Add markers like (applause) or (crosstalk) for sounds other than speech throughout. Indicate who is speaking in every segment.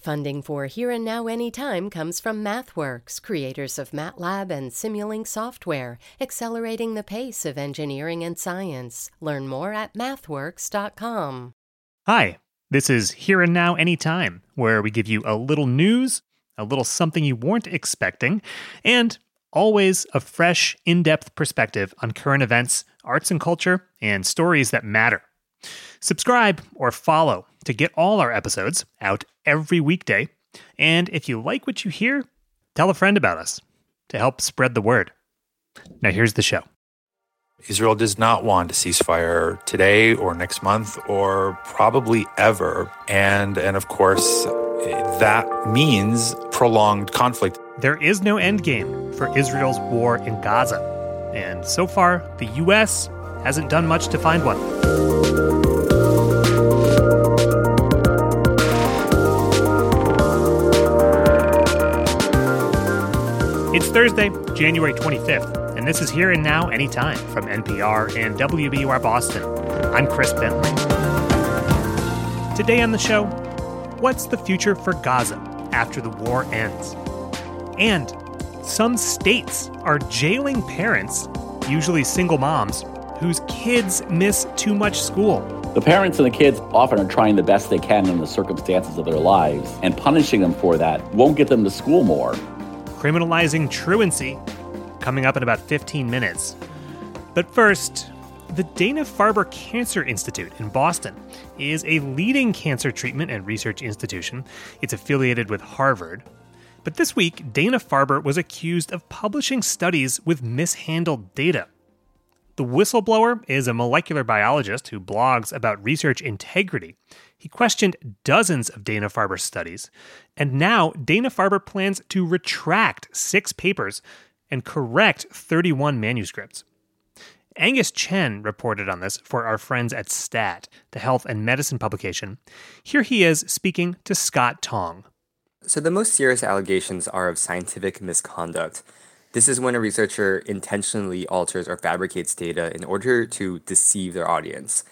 Speaker 1: Funding for Here and Now Anytime comes from MathWorks, creators of MATLAB and Simulink software, accelerating the pace of engineering and science. Learn more at mathworks.com.
Speaker 2: Hi, this is Here and Now Anytime, where we give you a little news, a little something you weren't expecting, and always a fresh, in depth perspective on current events, arts and culture, and stories that matter. Subscribe or follow to get all our episodes out every weekday. And if you like what you hear, tell a friend about us to help spread the word. Now, here's the show.
Speaker 3: Israel does not want a ceasefire today or next month or probably ever. And, and of course, that means prolonged conflict.
Speaker 2: There is no end game for Israel's war in Gaza. And so far, the U.S. hasn't done much to find one. It's Thursday, January 25th, and this is Here and Now Anytime from NPR and WBUR Boston. I'm Chris Bentley. Today on the show, what's the future for Gaza after the war ends? And some states are jailing parents, usually single moms, whose kids miss too much school.
Speaker 4: The parents and the kids often are trying the best they can in the circumstances of their lives, and punishing them for that won't get them to school more
Speaker 2: criminalizing truancy, coming up in about 15 minutes. But first, the Dana Farber Cancer Institute in Boston is a leading cancer treatment and research institution. It's affiliated with Harvard. But this week, Dana Farber was accused of publishing studies with mishandled data. The whistleblower is a molecular biologist who blogs about research integrity. He questioned dozens of Dana Farber studies, and now Dana Farber plans to retract six papers and correct 31 manuscripts. Angus Chen reported on this for our friends at STAT, the health and medicine publication. Here he is speaking to Scott Tong.
Speaker 5: So, the most serious allegations are of scientific misconduct. This is when a researcher intentionally alters or fabricates data in order to deceive their audience.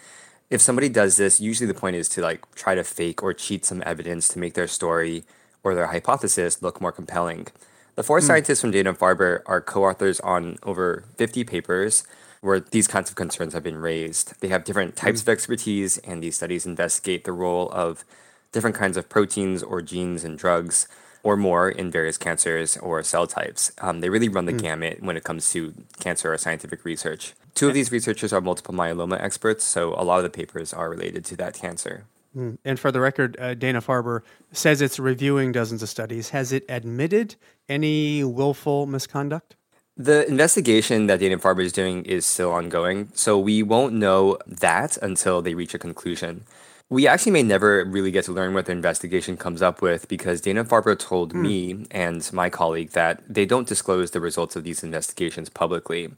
Speaker 5: If somebody does this, usually the point is to like try to fake or cheat some evidence to make their story or their hypothesis look more compelling. The four mm. scientists from Dana Farber are co-authors on over 50 papers where these kinds of concerns have been raised. They have different types mm. of expertise, and these studies investigate the role of different kinds of proteins or genes and drugs or more in various cancers or cell types. Um, they really run the mm. gamut when it comes to cancer or scientific research. Two of these researchers are multiple myeloma experts, so a lot of the papers are related to that cancer.
Speaker 6: Mm. And for the record, uh, Dana Farber says it's reviewing dozens of studies. Has it admitted any willful misconduct?
Speaker 5: The investigation that Dana Farber is doing is still ongoing, so we won't know that until they reach a conclusion. We actually may never really get to learn what the investigation comes up with because Dana Farber told mm. me and my colleague that they don't disclose the results of these investigations publicly.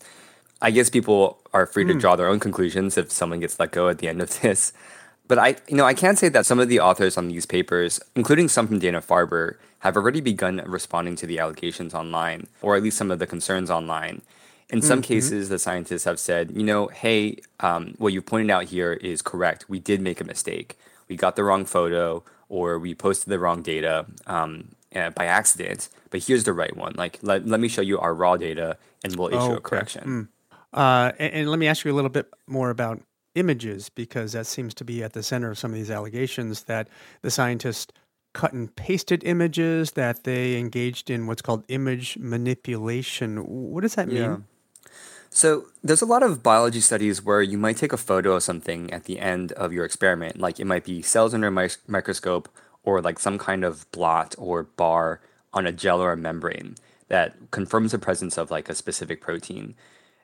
Speaker 5: I guess people are free to hmm. draw their own conclusions if someone gets let go at the end of (laughs) this. But I, you know, I can say that some of the authors on these papers, including some from Dana Farber, have already begun responding to the allegations online, or at least some of the concerns online. In some mm-hmm. cases, the scientists have said, you know, hey, um, what you pointed out here is correct. We did make a mistake. We got the wrong photo, or we posted the wrong data um, uh, by accident. But here's the right one. Like, let, let me show you our raw data, and we'll issue okay. a correction. Mm.
Speaker 6: Uh, and, and let me ask you a little bit more about images, because that seems to be at the center of some of these allegations that the scientists cut and pasted images, that they engaged in what's called image manipulation. What does that mean? Yeah.
Speaker 5: So there's a lot of biology studies where you might take a photo of something at the end of your experiment, like it might be cells under a mi- microscope or like some kind of blot or bar on a gel or a membrane that confirms the presence of like a specific protein.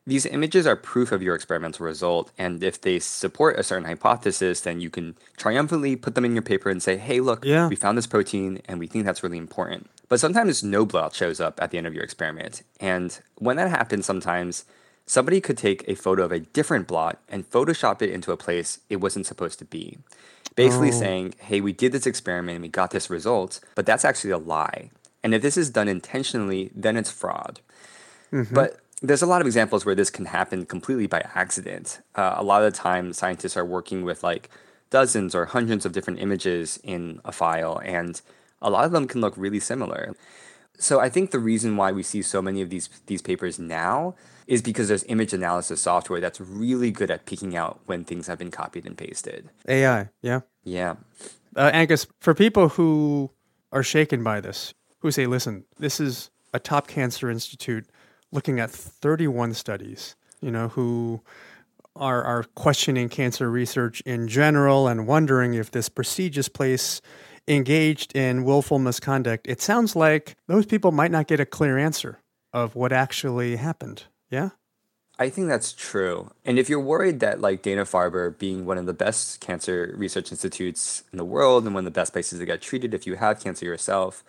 Speaker 5: These images are proof of your experimental result, and if they support a certain hypothesis, then you can triumphantly put them in your paper and say, hey, look, yeah. we found this protein and we think that's really important. But sometimes no blot shows up at the end of your experiment. And when that happens, sometimes somebody could take a photo of a different blot and Photoshop it into a place it wasn't supposed to be. Basically oh. saying, hey, we did this experiment and we got this result, but that's actually a lie. And if this is done intentionally, then it's fraud. Mm-hmm. But there's a lot of examples where this can happen completely by accident. Uh, a lot of the time, scientists are working with like dozens or hundreds of different images in a file, and a lot of them can look really similar. So I think the reason why we see so many of these these papers now is because there's image analysis software that's really good at picking out when things have been copied and pasted.
Speaker 6: AI, yeah.
Speaker 5: Yeah.
Speaker 6: Uh, Angus, for people who are shaken by this, who say, listen, this is a top cancer institute looking at 31 studies, you know, who are, are questioning cancer research in general and wondering if this prestigious place engaged in willful misconduct, it sounds like those people might not get a clear answer of what actually happened. Yeah?
Speaker 5: I think that's true. And if you're worried that like Dana-Farber being one of the best cancer research institutes in the world and one of the best places to get treated if you have cancer yourself,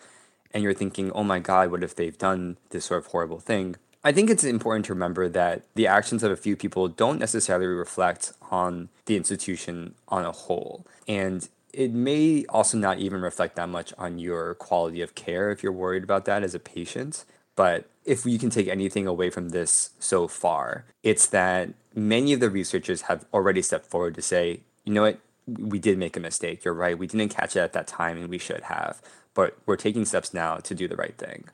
Speaker 5: and you're thinking, oh my God, what if they've done this sort of horrible thing? I think it's important to remember that the actions of a few people don't necessarily reflect on the institution on a whole. And it may also not even reflect that much on your quality of care if you're worried about that as a patient. But if we can take anything away from this so far, it's that many of the researchers have already stepped forward to say, you know what, we did make a mistake. You're right. We didn't catch it at that time and we should have. But we're taking steps now to do the right thing.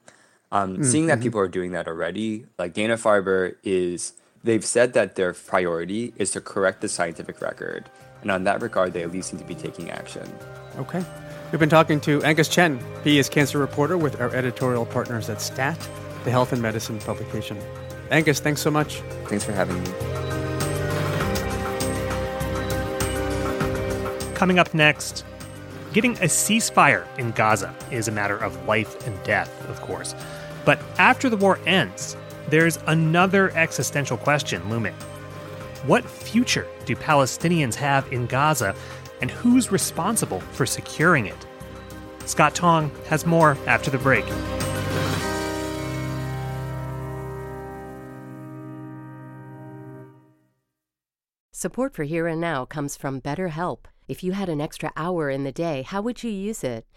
Speaker 5: Um, mm-hmm. Seeing that people are doing that already, like Dana Farber is, they've said that their priority is to correct the scientific record. And on that regard, they at least need to be taking action.
Speaker 6: Okay. We've been talking to Angus Chen. He is cancer reporter with our editorial partners at STAT, the health and medicine publication. Angus, thanks so much.
Speaker 5: Thanks for having me.
Speaker 2: Coming up next, getting a ceasefire in Gaza is a matter of life and death, of course. But after the war ends, there's another existential question looming. What future do Palestinians have in Gaza, and who's responsible for securing it? Scott Tong has more after the break.
Speaker 1: Support for Here and Now comes from BetterHelp. If you had an extra hour in the day, how would you use it?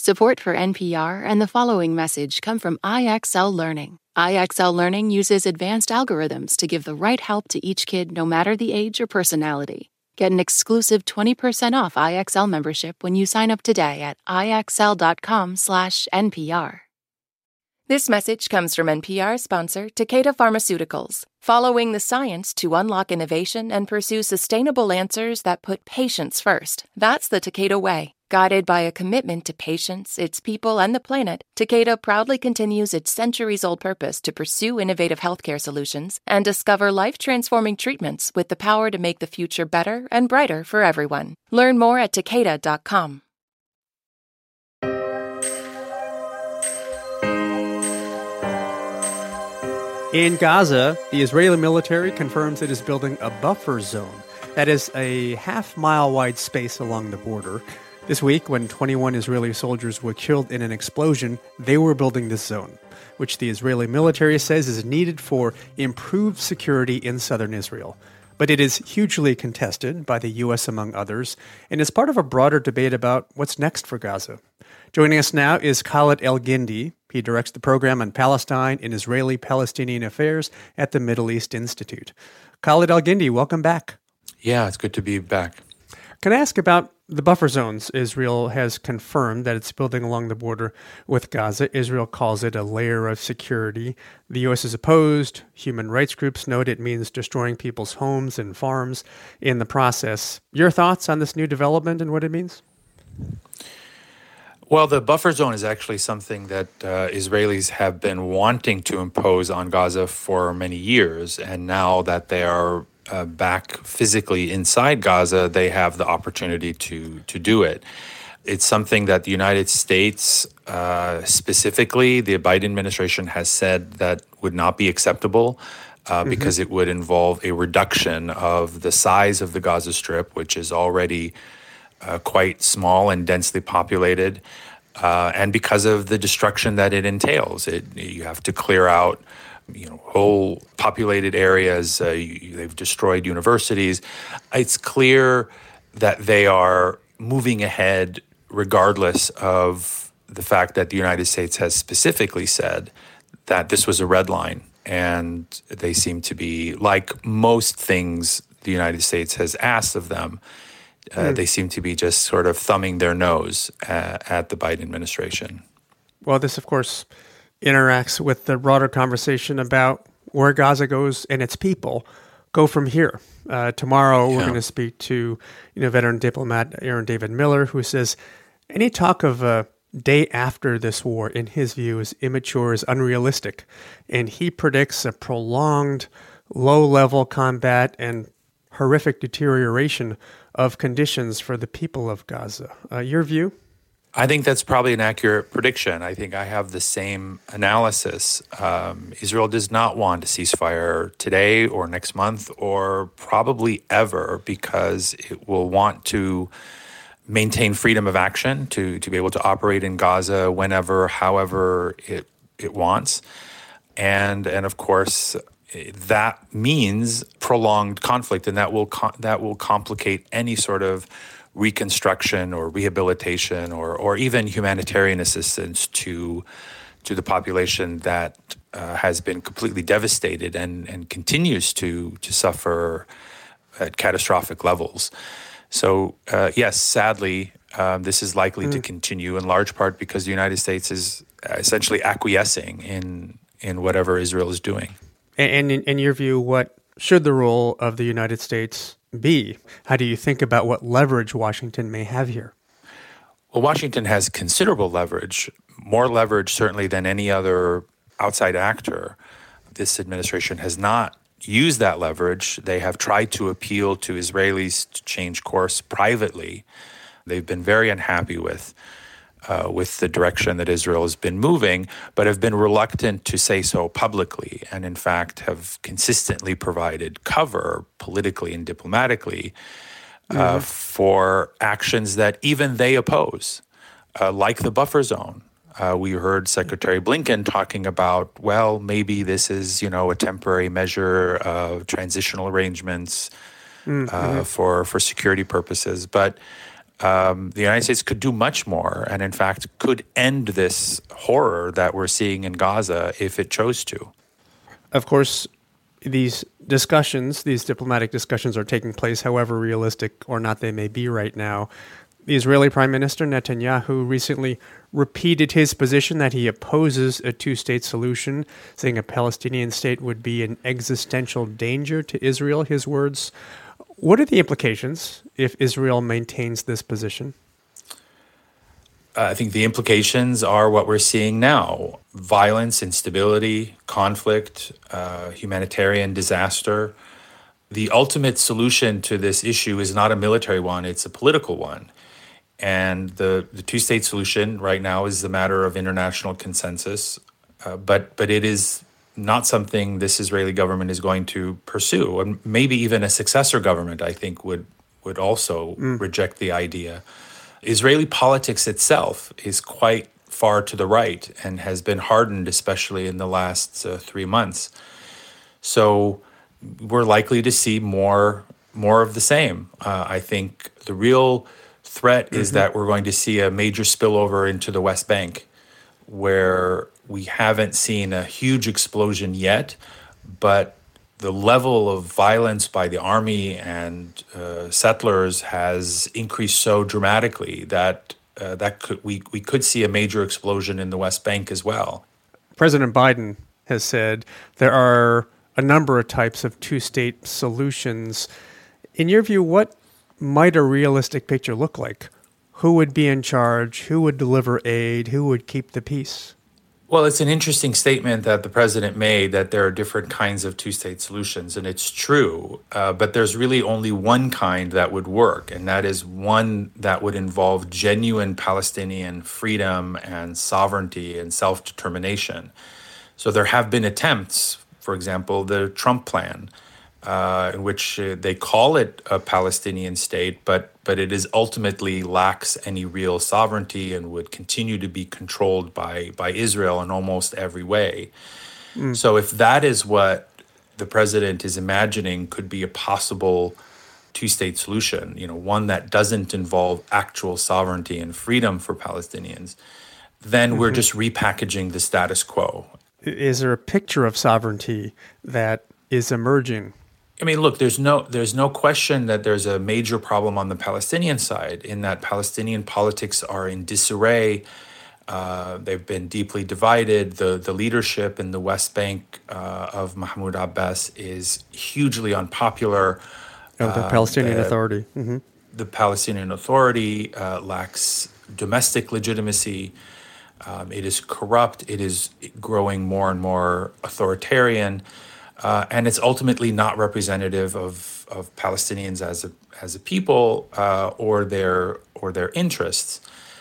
Speaker 7: Support for NPR and the following message come from IXL Learning. IXL Learning uses advanced algorithms to give the right help to each kid no matter the age or personality. Get an exclusive 20% off IXL membership when you sign up today at IXL.com/NPR.
Speaker 8: This message comes from NPR sponsor Takeda Pharmaceuticals, following the science to unlock innovation and pursue sustainable answers that put patients first. That's the Takeda way. Guided by a commitment to patients, its people, and the planet, Takeda proudly continues its centuries old purpose to pursue innovative healthcare solutions and discover life transforming treatments with the power to make the future better and brighter for everyone. Learn more at takeda.com.
Speaker 6: In Gaza, the Israeli military confirms it is building a buffer zone. That is a half mile wide space along the border this week, when 21 Israeli soldiers were killed in an explosion, they were building this zone, which the Israeli military says is needed for improved security in southern Israel. But it is hugely contested by the U.S., among others, and is part of a broader debate about what's next for Gaza. Joining us now is Khaled Elgindy. He directs the program on Palestine and Israeli Palestinian affairs at the Middle East Institute. Khaled Elgindy, welcome back.
Speaker 3: Yeah, it's good to be back.
Speaker 6: Can I ask about the buffer zones, Israel has confirmed that it's building along the border with Gaza. Israel calls it a layer of security. The U.S. is opposed. Human rights groups note it means destroying people's homes and farms in the process. Your thoughts on this new development and what it means?
Speaker 3: Well, the buffer zone is actually something that uh, Israelis have been wanting to impose on Gaza for many years. And now that they are uh, back physically inside Gaza, they have the opportunity to to do it. It's something that the United States, uh, specifically, the Biden administration has said that would not be acceptable. Uh, mm-hmm. Because it would involve a reduction of the size of the Gaza Strip, which is already uh, quite small and densely populated, uh, and because of the destruction that it entails. It, you have to clear out you know, whole populated areas. Uh, they've destroyed universities. It's clear that they are moving ahead regardless of the fact that the United States has specifically said that this was a red line. And they seem to be, like most things the United States has asked of them, uh, mm. they seem to be just sort of thumbing their nose at, at the Biden administration.
Speaker 6: Well, this, of course, interacts with the broader conversation about where Gaza goes and its people go from here. Uh, tomorrow, yeah. we're going to speak to you know veteran diplomat Aaron David Miller, who says any talk of a day after this war, in his view, is immature, is unrealistic, and he predicts a prolonged, low-level combat and horrific deterioration of conditions for the people of Gaza. Uh, your view?
Speaker 3: I think that's probably an accurate prediction. I think I have the same analysis. Um, Israel does not want a ceasefire today or next month or probably ever because it will want to maintain freedom of action to, to be able to operate in Gaza whenever, however it, it wants. And, and of course, that means prolonged conflict, and that will, that will complicate any sort of reconstruction or rehabilitation or, or even humanitarian assistance to to the population that uh, has been completely devastated and, and continues to to suffer at catastrophic levels. So uh, yes, sadly, um, this is likely mm. to continue in large part because the United States is essentially acquiescing in in whatever Israel is doing.
Speaker 6: And, and in, in your view, what should the role of the United States be? How do you think about what leverage Washington may have here?
Speaker 3: Well, Washington has considerable leverage, more leverage certainly than any other outside actor. This administration has not used that leverage. They have tried to appeal to Israelis to change course privately. They've been very unhappy with uh, with the direction that Israel has been moving, but have been reluctant to say so publicly, and in fact have consistently provided cover politically and diplomatically uh, mm-hmm. for actions that even they oppose, uh, like the buffer zone. Uh, we heard Secretary Blinken talking about, well, maybe this is, you know, a temporary measure of transitional arrangements uh, mm-hmm. for for security purposes, but um, the United States could do much more, and in fact, could end this horror that we're seeing in Gaza if it chose to.
Speaker 6: Of course, these discussions, these diplomatic discussions, are taking place, however realistic or not they may be right now. The Israeli Prime Minister Netanyahu recently repeated his position that he opposes a two state solution, saying a Palestinian state would be an existential danger to Israel. His words what are the implications if Israel maintains this position?
Speaker 3: Uh, I think the implications are what we're seeing now violence, instability, conflict, uh, humanitarian disaster. The ultimate solution to this issue is not a military one, it's a political one. And the, the two state solution right now is a matter of international consensus, uh, but, but it is not something this Israeli government is going to pursue, and maybe even a successor government, I think, would would also mm. reject the idea. Israeli politics itself is quite far to the right and has been hardened, especially in the last uh, three months. So we're likely to see more more of the same. Uh, I think the real threat mm-hmm. is that we're going to see a major spillover into the West Bank, where we haven't seen a huge explosion yet, but the level of violence by the army and uh, settlers has increased so dramatically that uh, that could we, we could see a major explosion in the West Bank as well.
Speaker 6: President Biden has said there are a number of types of two-state solutions. In your view, what might a realistic picture look like? Who would be in charge? Who would deliver aid? Who would keep the peace?
Speaker 3: Well, it's an interesting statement that the president made that there are different kinds of two state solutions, and it's true. Uh, but there's really only one kind that would work, and that is one that would involve genuine Palestinian freedom and sovereignty and self determination. So there have been attempts, for example, the Trump plan uh, in which uh, they call it a Palestinian state, but but it is ultimately lacks any real sovereignty and would continue to be controlled by by Israel in almost every way. Mm. So if that is what the president is imagining could be a possible two-state solution, you know, one that doesn't involve actual sovereignty and freedom for Palestinians, then mm-hmm. we're just repackaging the status quo.
Speaker 6: Is there a picture of sovereignty that is emerging?
Speaker 3: I mean, look, there's no there's no question that there's a major problem on the Palestinian side in that Palestinian politics are in disarray. Uh, they've been deeply divided. The the leadership in the West Bank uh, of Mahmoud Abbas is hugely unpopular.
Speaker 6: Of the uh, Palestinian the, Authority. Mm-hmm.
Speaker 3: The Palestinian Authority uh, lacks domestic legitimacy. Um, it is corrupt. It is growing more and more authoritarian, uh, and it's ultimately not representative of, of Palestinians as a as a people uh, or their or their interests.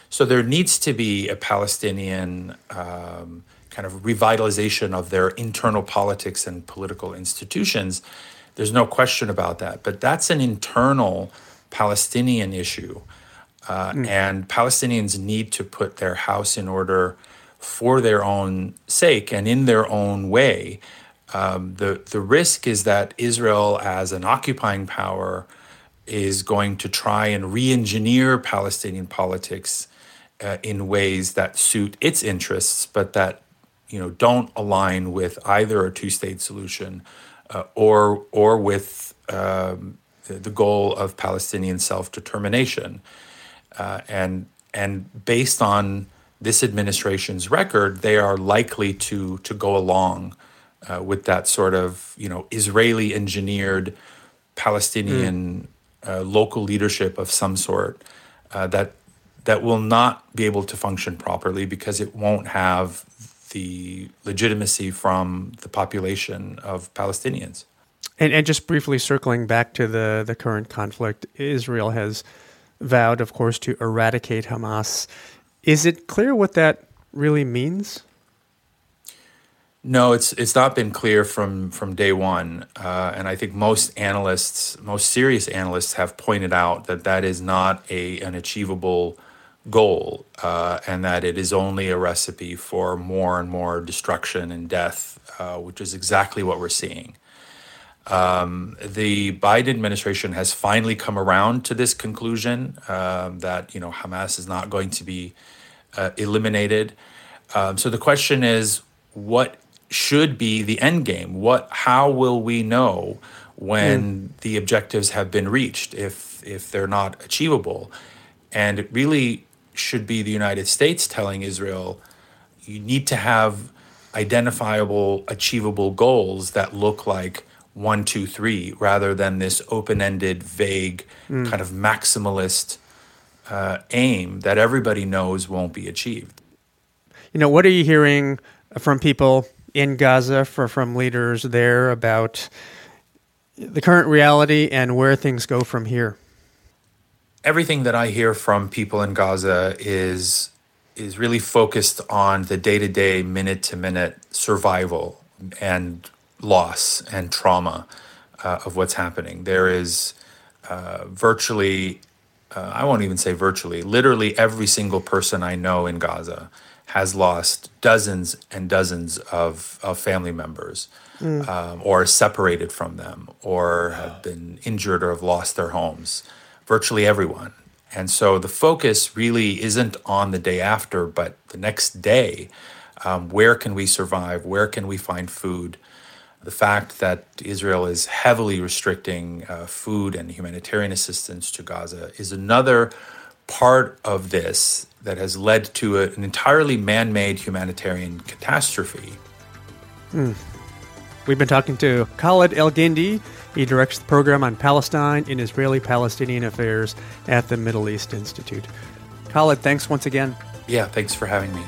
Speaker 3: So there needs to be a Palestinian um, kind of revitalization of their internal politics and political institutions. There's no question about that. But that's an internal Palestinian issue. Uh, mm. And Palestinians need to put their house in order for their own sake and in their own way. Um, the, the risk is that Israel, as an occupying power, is going to try and re engineer Palestinian politics uh, in ways that suit its interests, but that you know don't align with either a two-state solution uh, or or with um, the, the goal of Palestinian self-determination. Uh, and and based on this administration's record, they are likely to to go along uh, with that sort of you know Israeli engineered Palestinian mm. local leadership of some sort uh, that that will not be able to function properly because it won't have the legitimacy from the population of Palestinians.
Speaker 6: And, and just briefly circling back to the, the current conflict, Israel has vowed, of course, to eradicate Hamas. Is it clear what that really means?
Speaker 3: No, it's it's not been clear from from day one, uh, and I think most analysts, most serious analysts, have pointed out that that is not a an achievable goal, uh, and that it is only a recipe for more and more destruction and death, uh, which is exactly what we're seeing. Um, the Biden administration has finally come around to this conclusion um, that you know Hamas is not going to be uh, eliminated. Um, so the question is, what should be the end game? What? How will we know when mm. the objectives have been reached if if they're not achievable? And it really should be the United States telling Israel, you need to have identifiable, achievable goals that look like one, two, three, rather than this open ended, vague, mm. kind of maximalist uh, aim that everybody knows won't be achieved.
Speaker 6: You know, what are you hearing from people in Gaza, for, from leaders there about the current reality and where things go from here?
Speaker 3: Everything that I hear from people in Gaza is is really focused on the day to day, minute to minute survival and loss and trauma uh, of what's happening. There is uh, virtually, uh, I won't even say virtually, literally every single person I know in Gaza has lost dozens and dozens of, of family members mm. um, or separated from them or have been injured or have lost their homes. Virtually everyone. And so the focus really isn't on the day after, but the next day. Um, where can we survive? Where can we find food? the fact that Israel is heavily restricting uh, food and humanitarian assistance to Gaza is another part of this that has led to a, an entirely man made humanitarian catastrophe.
Speaker 6: Mm. We've been talking to Khaled Elgindy. He directs the program on Palestine and Israeli Palestinian affairs at the Middle East Institute. Khaled, thanks once again.
Speaker 3: Yeah, thanks for having me.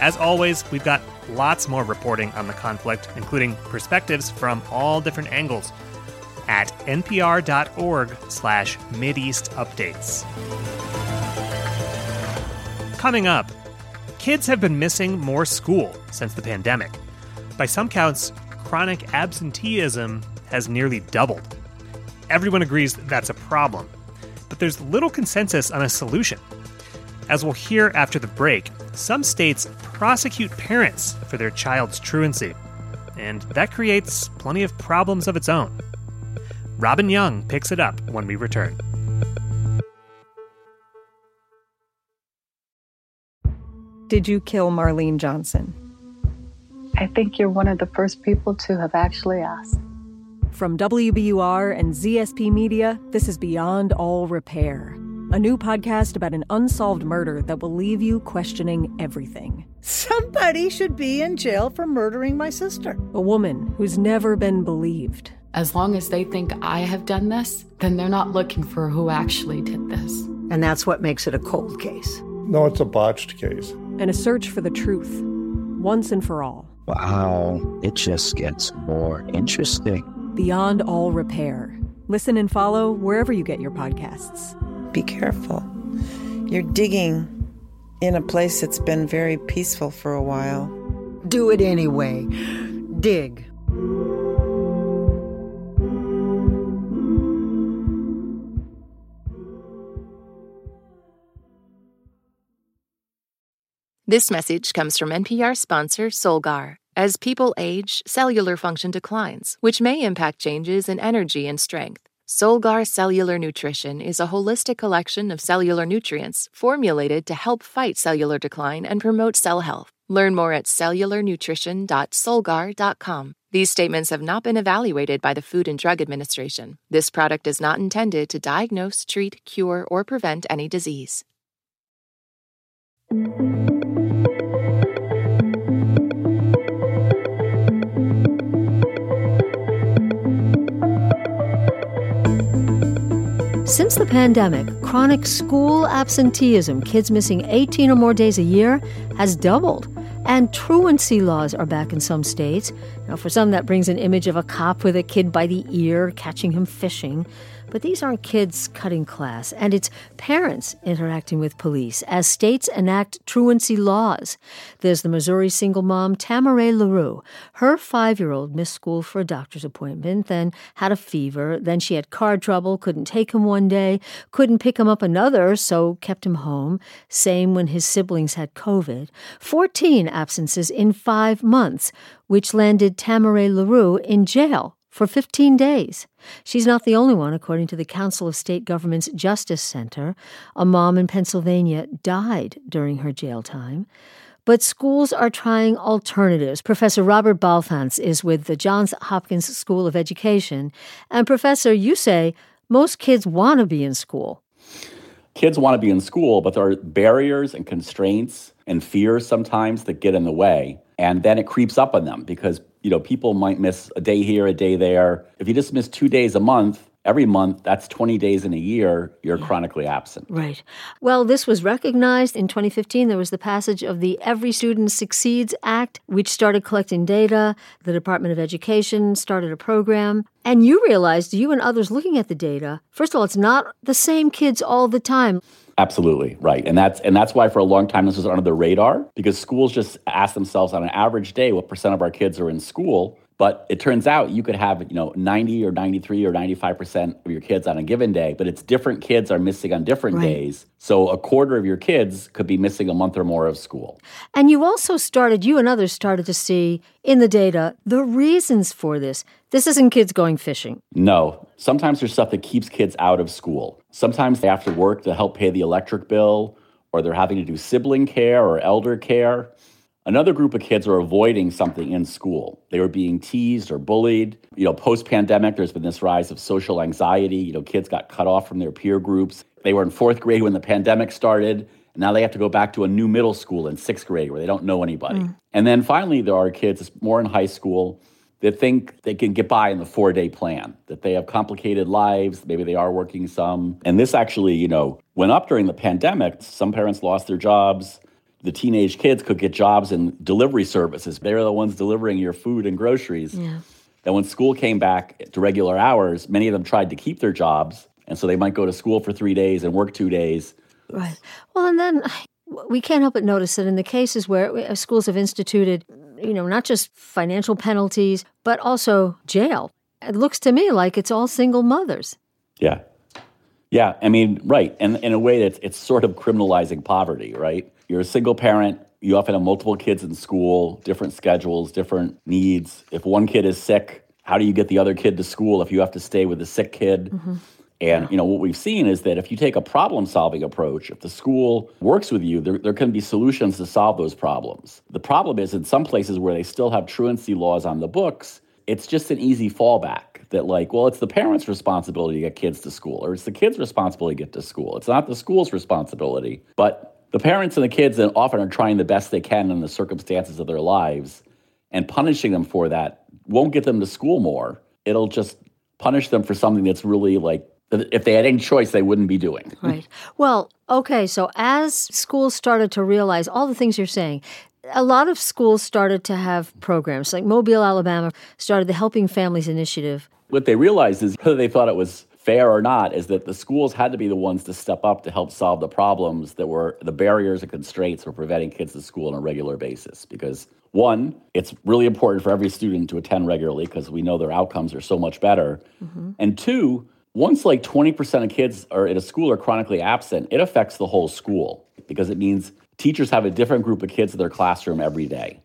Speaker 2: As always, we've got lots more reporting on the conflict, including perspectives from all different angles at npr.org slash mideastupdates. Coming up, kids have been missing more school since the pandemic. By some counts, chronic absenteeism has nearly doubled. Everyone agrees that's a problem, but there's little consensus on a solution. As we'll hear after the break, some states prosecute parents for their child's truancy, and that creates plenty of problems of its own. Robin Young picks it up when we return.
Speaker 9: Did you kill Marlene Johnson?
Speaker 10: I think you're one of the first people to have actually asked.
Speaker 9: From WBUR and ZSP Media, this is Beyond All Repair, a new podcast about an unsolved murder that will leave you questioning everything.
Speaker 11: Somebody should be in jail for murdering my sister.
Speaker 9: A woman who's never been believed.
Speaker 12: As long as they think I have done this, then they're not looking for who actually did this.
Speaker 11: And that's what makes it a cold case.
Speaker 13: No, it's a botched case.
Speaker 9: And a search for the truth, once and for all.
Speaker 14: Wow, it just gets more interesting.
Speaker 9: Beyond All Repair. Listen and follow wherever you get your podcasts.
Speaker 15: Be careful. You're digging in a place that's been very peaceful for a while.
Speaker 11: Do it anyway. Dig.
Speaker 8: This message comes from NPR sponsor Solgar. As people age, cellular function declines, which may impact changes in energy and strength. Solgar Cellular Nutrition is a holistic collection of cellular nutrients formulated to help fight cellular decline and promote cell health. Learn more at cellularnutrition.solgar.com. These statements have not been evaluated by the Food and Drug Administration. This product is not intended to diagnose, treat, cure, or prevent any disease.
Speaker 16: Since the pandemic, chronic school absenteeism, kids missing 18 or more days a year, has doubled. And truancy laws are back in some states. Now, for some, that brings an image of a cop with a kid by the ear catching him fishing. But these aren't kids cutting class, and it's parents interacting with police as states enact truancy laws. There's the Missouri single mom, Tamaray LaRue. Her five year old missed school for a doctor's appointment, then had a fever, then she had car trouble, couldn't take him one day, couldn't pick him up another, so kept him home. Same when his siblings had COVID. 14 absences in five months, which landed Tamaray LaRue in jail for 15 days. She's not the only one, according to the Council of State Governments Justice Center. A mom in Pennsylvania died during her jail time. But schools are trying alternatives. Professor Robert Balfanz is with the Johns Hopkins School of Education. And, Professor, you say most kids want to be in school.
Speaker 4: Kids want to be in school, but there are barriers and constraints and fears sometimes that get in the way. And then it creeps up on them because you know, people might miss a day here, a day there. If you just miss two days a month, every month, that's 20 days in a year, you're yeah. chronically absent.
Speaker 16: Right. Well, this was recognized in 2015. There was the passage of the Every Student Succeeds Act, which started collecting data. The Department of Education started a program. And you realized, you and others looking at the data, first of all, it's not the same kids all the time.
Speaker 4: Absolutely right, and that's and that's why for a long time this was under the radar because schools just ask themselves on an average day what percent of our kids are in school. But it turns out you could have you know 90 or 93 or 95 percent of your kids on a given day, but it's different kids are missing on different right. days. So a quarter of your kids could be missing a month or more of school.
Speaker 16: And you also started, you and others started to see in the data the reasons for this. This isn't kids going fishing.
Speaker 4: No. Sometimes there's stuff that keeps kids out of school. Sometimes they have to work to help pay the electric bill, or they're having to do sibling care or elder care. Another group of kids are avoiding something in school. They were being teased or bullied. You know, post pandemic, there's been this rise of social anxiety. You know, kids got cut off from their peer groups. They were in fourth grade when the pandemic started. And now they have to go back to a new middle school in sixth grade where they don't know anybody. Mm. And then finally, there are kids, more in high school, that think they can get by in the four day plan, that they have complicated lives, maybe they are working some. And this actually, you know, went up during the pandemic. Some parents lost their jobs. The teenage kids could get jobs in delivery services. They're the ones delivering your food and groceries. Yeah. When school came back to regular hours, many of them tried to keep their jobs. And so they might go to school for three days and work two days.
Speaker 16: Right. Well, and then we can't help but notice that in the cases where uh, schools have instituted, you know, not just financial penalties, but also jail, it looks to me like it's all single mothers.
Speaker 4: Yeah. Yeah, I mean, right. And in a way, it's, it's sort of criminalizing poverty, right? You're a single parent, you often have multiple kids in school, different schedules, different needs. If one kid is sick, how do you get the other kid to school if you have to stay with the sick kid?
Speaker 16: Mm-hmm.
Speaker 4: And you know what we've seen is that if you take a problem-solving approach, if the school works with you, there, there can be solutions to solve those problems. The problem is in some places where they still have truancy laws on the books, it's just an easy fallback that like, well, it's the parents' responsibility to get kids to school, or it's the kids' responsibility to get to school. It's not the school's responsibility. But the parents and the kids often are trying the best they can in the circumstances of their lives, and punishing them for that won't get them to school more. It'll just punish them for something that's really like if they had any choice, they wouldn't be doing. (laughs)
Speaker 16: Right. Well, okay. So as schools started to realize all the things you're saying, a lot of schools started to have programs like Mobile, Alabama started the Helping Families Initiative.
Speaker 4: What they realized is (laughs) whether they thought it was fair or not is that the schools had to be the ones to step up to help solve the problems that were the barriers and constraints were preventing kids to school on a regular basis because one it's really important for every student to attend regularly because we know their outcomes are so much better mm-hmm. and two once like 20% of kids are at a school are chronically absent it affects the whole school because it means teachers have a different group of kids in their classroom every day.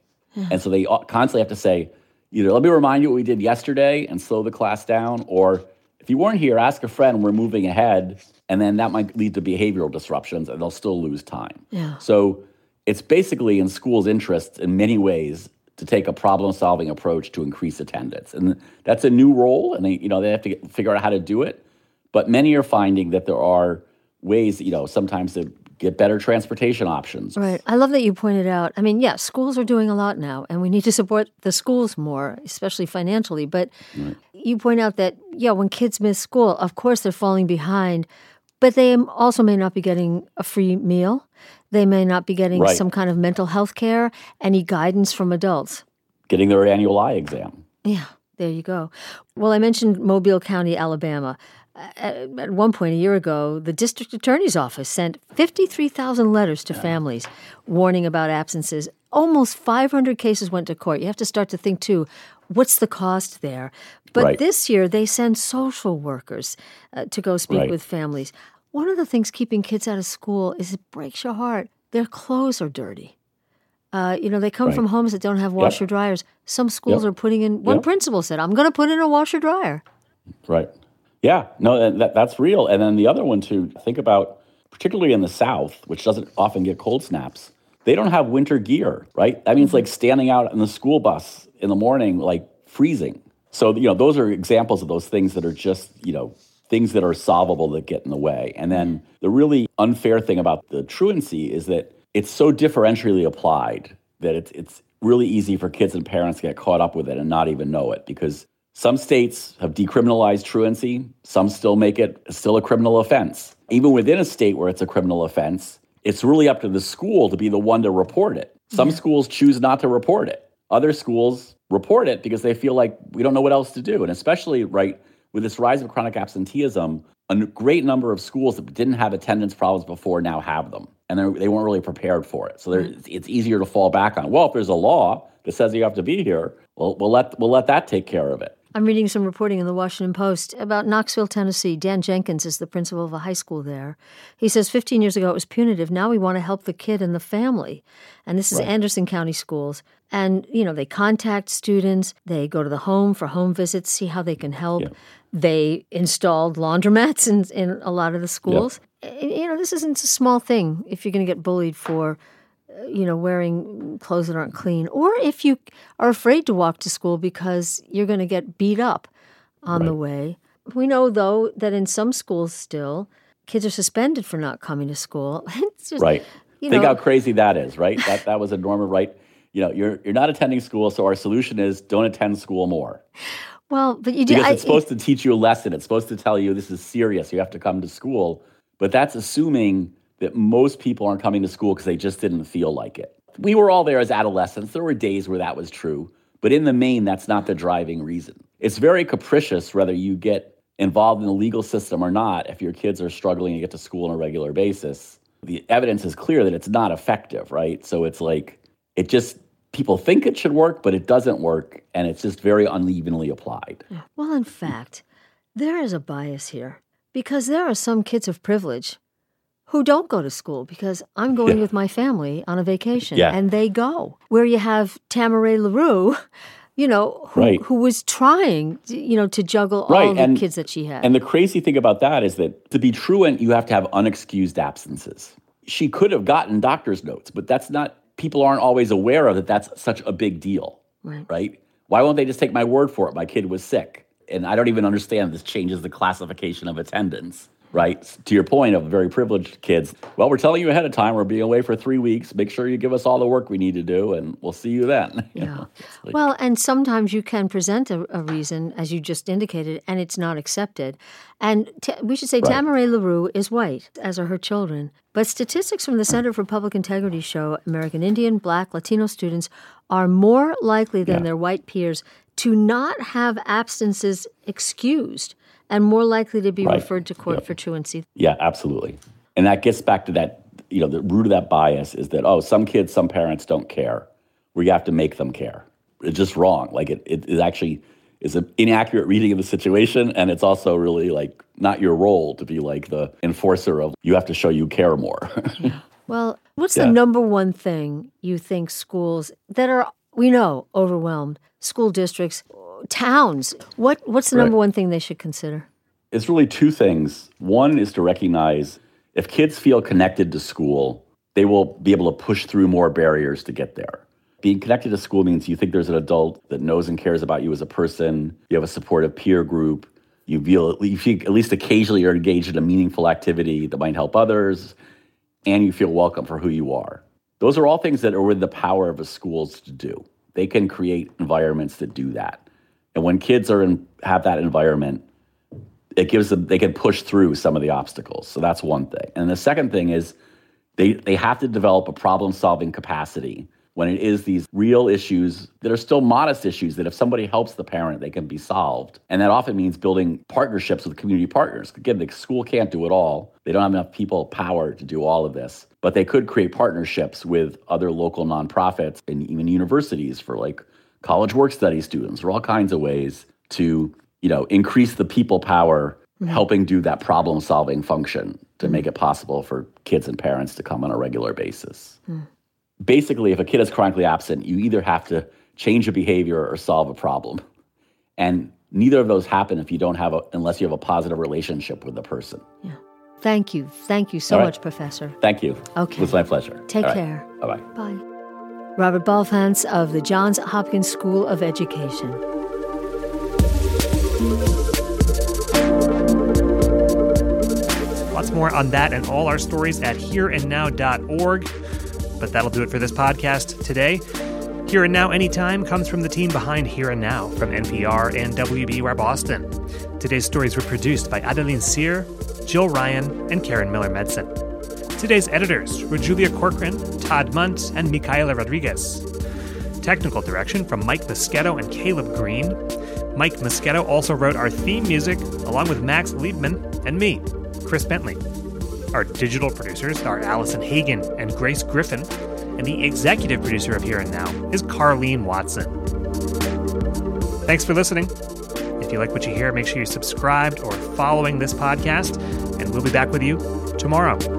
Speaker 4: and so they constantly have to say either let me remind you what we did yesterday and slow the class down or if you weren't here, ask a friend, we're moving ahead. And then that might lead to behavioral disruptions and they'll still lose time.
Speaker 16: Yeah.
Speaker 4: So it's basically in schools' interests in many ways to take a problem-solving approach to increase attendance. And that's a new role, and they, you know, they have to get, figure out how to do it. But many are finding that there are ways, you know, sometimes to get better transportation options.
Speaker 16: Right. I love that you pointed out. I mean, yeah, schools are doing a lot now, and we need to support the schools more, especially financially. But right. you point out that, yeah, when kids miss school, of course they're falling behind, but they also may not be getting a free meal. They may not be getting right. some kind of mental health care, any guidance from adults.
Speaker 4: Getting their annual eye exam.
Speaker 16: Yeah, there you go. Well, I mentioned Mobile County, Alabama at one point a year ago, the district attorney's office sent 53,000 letters to families warning about absences. Almost 500 cases went to court. You have to start to think, too, what's the cost there? But right. this year, they send social workers uh, to go speak right. with families. One of the things keeping kids out of school is it breaks your heart. Their clothes are dirty. Uh, you know, they come right. from homes that don't have washer yep. dryers. Some schools yep. are putting in, one yep. principal said, I'm going to put in a washer dryer.
Speaker 4: Right. Yeah, no, that, that's real. And then the other one to think about, particularly in the South, which doesn't often get cold snaps, they don't have winter gear, right? That means like mm-hmm. standing out in the school bus in the morning, like freezing. So, you know, those are examples of those things that are just, you know, things that are solvable that get in the way. And then mm-hmm. the really unfair thing about the truancy is that it's so differentially applied that it's, it's really easy for kids and parents to get caught up with it and not even know it because some states have decriminalized truancy. Some still make it still a criminal offense. Even within a state where it's a criminal offense, it's really up to the school to be the one to report it. Some yeah. schools choose not to report it. Other schools report it because they feel like we don't know what else to do. And especially right with this rise of chronic absenteeism, a great number of schools that didn't have attendance problems before now have them. And they weren't really prepared for it. So mm. it's easier to fall back on. Well, if there's a law that says you have to be here, well, we'll let, we'll let that take care of it.
Speaker 16: I'm reading some reporting in the Washington Post about Knoxville, Tennessee. Dan Jenkins is the principal of a high school there. He says 15 years ago it was punitive. Now we want to help the kid and the family. And this is right. Anderson County Schools. And, you know, they contact students, they go to the home for home visits, see how they can help. Yeah. They installed laundromats in, in a lot of the schools. Yeah. Eh, you know, this isn't a small thing if you're going to get bullied for you know, wearing clothes that aren't clean, or if you are afraid to walk to school because you're going to get beat up on right. the way. We know, though, that in some schools still, kids are suspended for not coming to school. (laughs)
Speaker 4: Just, right. Think know. how crazy that is, right? (laughs) that that was a normal right. You know, you're you're not attending school, so our solution is don't attend school more.
Speaker 16: Well, but you do.
Speaker 4: Because it's supposed to teach you a lesson. It's supposed to tell you this is serious. You have to come to school. But that's assuming that most people aren't coming to school because they just didn't feel like it. We were all there as adolescents. There were days where that was true. But in the main, that's not the driving reason. It's very capricious whether you get involved in the legal system or not if your kids are struggling to get to school on a regular basis. The evidence is clear that it's not effective, right? So it's like, it just, people think it should work, but it doesn't work. And it's just very unevenly applied.
Speaker 16: Well, in fact, there is a bias here Because there are some kids of privilege who don't go to school because I'm going
Speaker 4: Yeah.
Speaker 16: with my family on a vacation
Speaker 4: Yeah.
Speaker 16: and they go. Where you have Tamaray LaRue, you know, who,
Speaker 4: Right.
Speaker 16: who was trying, you know, to juggle all the
Speaker 4: and-
Speaker 16: kids that she had.
Speaker 4: And the crazy thing about that is that to be truant, you have to have unexcused absences. She could have gotten doctor's notes, but that's not, people aren't always aware of that that's such a big deal,
Speaker 16: Right.
Speaker 4: right? Why won't they just take my word for it? My kid was sick. And I don't even understand this changes the classification of attendance, right? To your point of very privileged kids, well, we're telling you ahead of time, we're being away for three weeks. Make sure you give us all the work we need to do, and we'll see you then. (laughs) You know, like-
Speaker 16: Well, and sometimes you can present a, a reason, as you just indicated, and it's not accepted. And t- we should say
Speaker 4: Right.
Speaker 16: Tamaray LaRue is white, as are her children. But statistics from the Center for Public Integrity show American Indian, Black, Latino students are more likely than
Speaker 4: Yeah.
Speaker 16: their white peers to not have absences excused and more likely to be
Speaker 4: Right.
Speaker 16: referred to court for truancy.
Speaker 4: Yeah, absolutely. And that gets back to that, you know, the root of that bias is that, oh, some kids, some parents don't care. We have to make them care. It's just wrong. Like it, it, it actually is an inaccurate reading of the situation. And it's also really like not your role to be like the enforcer of you have to show you care more. (laughs) yeah.
Speaker 16: Well, what's
Speaker 4: Yeah.
Speaker 16: the number one thing you think schools that are we know overwhelmed, school districts, towns, what what's the
Speaker 4: Right.
Speaker 16: number one thing they should consider?
Speaker 4: it's really two things. One is to recognize if kids feel connected to school, they will be able to push through more barriers to get there. Being connected to school means you think there's an adult that knows and cares about you as a person, you have a supportive peer group, you feel, you feel at least occasionally you're engaged in a meaningful activity that might help others, and you feel welcome for who you are. Those are all things that are within the power of the schools to do. They can create environments that do that. And when kids are in, have that environment, it gives them they can push through some of the obstacles. So that's one thing. And the second thing is they they have to develop a problem solving capacity when it is these real issues that are still modest issues that if somebody helps the parent they can be solved and that often means building partnerships with community partners again the school can't do it all they don't have enough people power to do all of this but they could create partnerships with other local nonprofits and even universities for like college work study students or all kinds of ways to you know increase the people power mm-hmm. helping do that problem solving function to mm-hmm. make it possible for kids and parents to come on a regular basis mm. basically if a kid is chronically absent you either have to change a behavior or solve a problem and neither of those happen if you don't have a unless you have a positive relationship with the person Yeah.
Speaker 16: Thank you. Thank you so
Speaker 4: right.
Speaker 16: much, Professor.
Speaker 4: thank you
Speaker 16: Okay.
Speaker 4: it was my pleasure
Speaker 16: Take
Speaker 4: All right.
Speaker 16: care.
Speaker 4: bye-bye
Speaker 16: Bye. Robert Balfanz of the Johns Hopkins School of Education.
Speaker 2: Lots more on that and all our stories at hereandnow.org. But that'll do it for this podcast today. Here and Now Anytime comes from the team behind Here and Now from NPR and WBUR Boston. Today's stories were produced by Adeline Sire, Jill Ryan, and Karyn Miller Medzon. Today's editors were Julia Corcoran, Todd Mundt, and Micaela Rodriguez. Technical direction from Mike Moschetto and Caleb Green. Mike Moschetto also wrote our theme music, along with Max Liebman and me, Chris Bentley. Our digital producers are Allison Hagen and Grace Griffin, and the executive producer of Here and Now is Carlene Watson. Thanks for listening. If you like what you hear, make sure you're subscribed or following this podcast, and we'll be back with you tomorrow.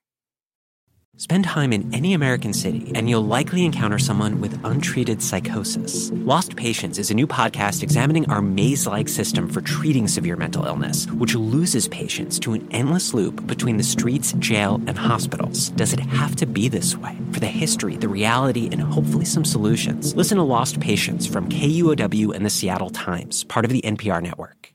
Speaker 17: Spend time in any American city, and you'll likely encounter someone with untreated psychosis. Lost Patients is a new podcast examining our maze like system for treating severe mental illness, which loses patients to an endless loop between the streets, jail, and hospitals. Does it have to be this way? For the history, the reality, and hopefully some solutions, listen to Lost Patients from KUOW and the Seattle Times, part of the NPR network.